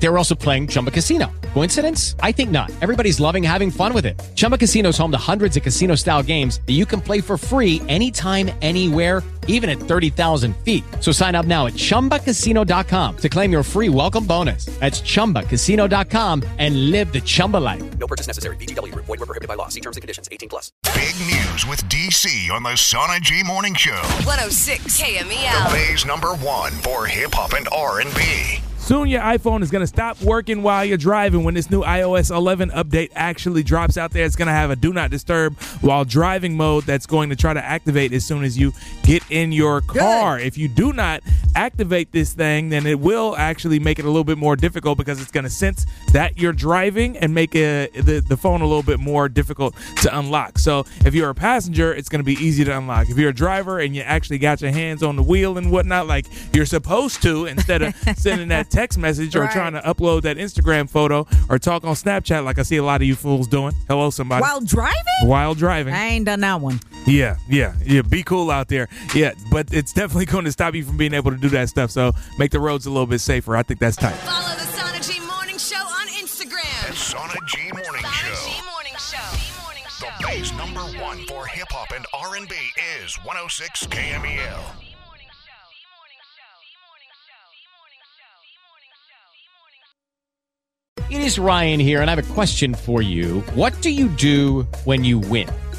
They were also playing Chumba Casino. Coincidence? I think not. Everybody's loving having fun with it. Chumba Casino is home to hundreds of casino style games that you can play for free anytime, anywhere, even at 30,000 feet. So sign up now at chumbacasino.com to claim your free welcome bonus. That's chumbacasino.com and live the Chumba life. No purchase necessary. VGW Group. Void were prohibited by law. See terms and conditions. 18 plus. Big news with DC on the Sana G Morning Show. 106 The KMEL. Bay's number one for hip hop and R&B. Soon your iPhone is going to stop working while you're driving when this new iOS 11 update actually drops out there. It's going to have a do not disturb while driving mode that's going to try to activate as soon as you get in your car. If you do not activate this thing, then it will actually make it a little bit more difficult because it's going to sense that you're driving and make uh the, the phone a little bit more difficult to unlock. So if you're a passenger, it's going to be easy to unlock. If you're a driver and you actually got your hands on the wheel and whatnot, like you're supposed to, instead of sending that text message or Right. trying to upload that Instagram photo or talk on Snapchat like I see a lot of you fools doing. Hello, somebody. While driving? While driving. I ain't done that one. Yeah, yeah, yeah. Be cool out there. Yeah, but it's definitely going to stop you from being able to do that stuff. So make the roads a little bit safer. I think that's tight. Follow the Sana G Morning Show on Instagram. Sana G Morning Sana G Show. Morning Show. The Show. Bay's number one for hip hop and R&B is 106 KMEL. It is Ryan here, and I have a question for you. What do you do when you win?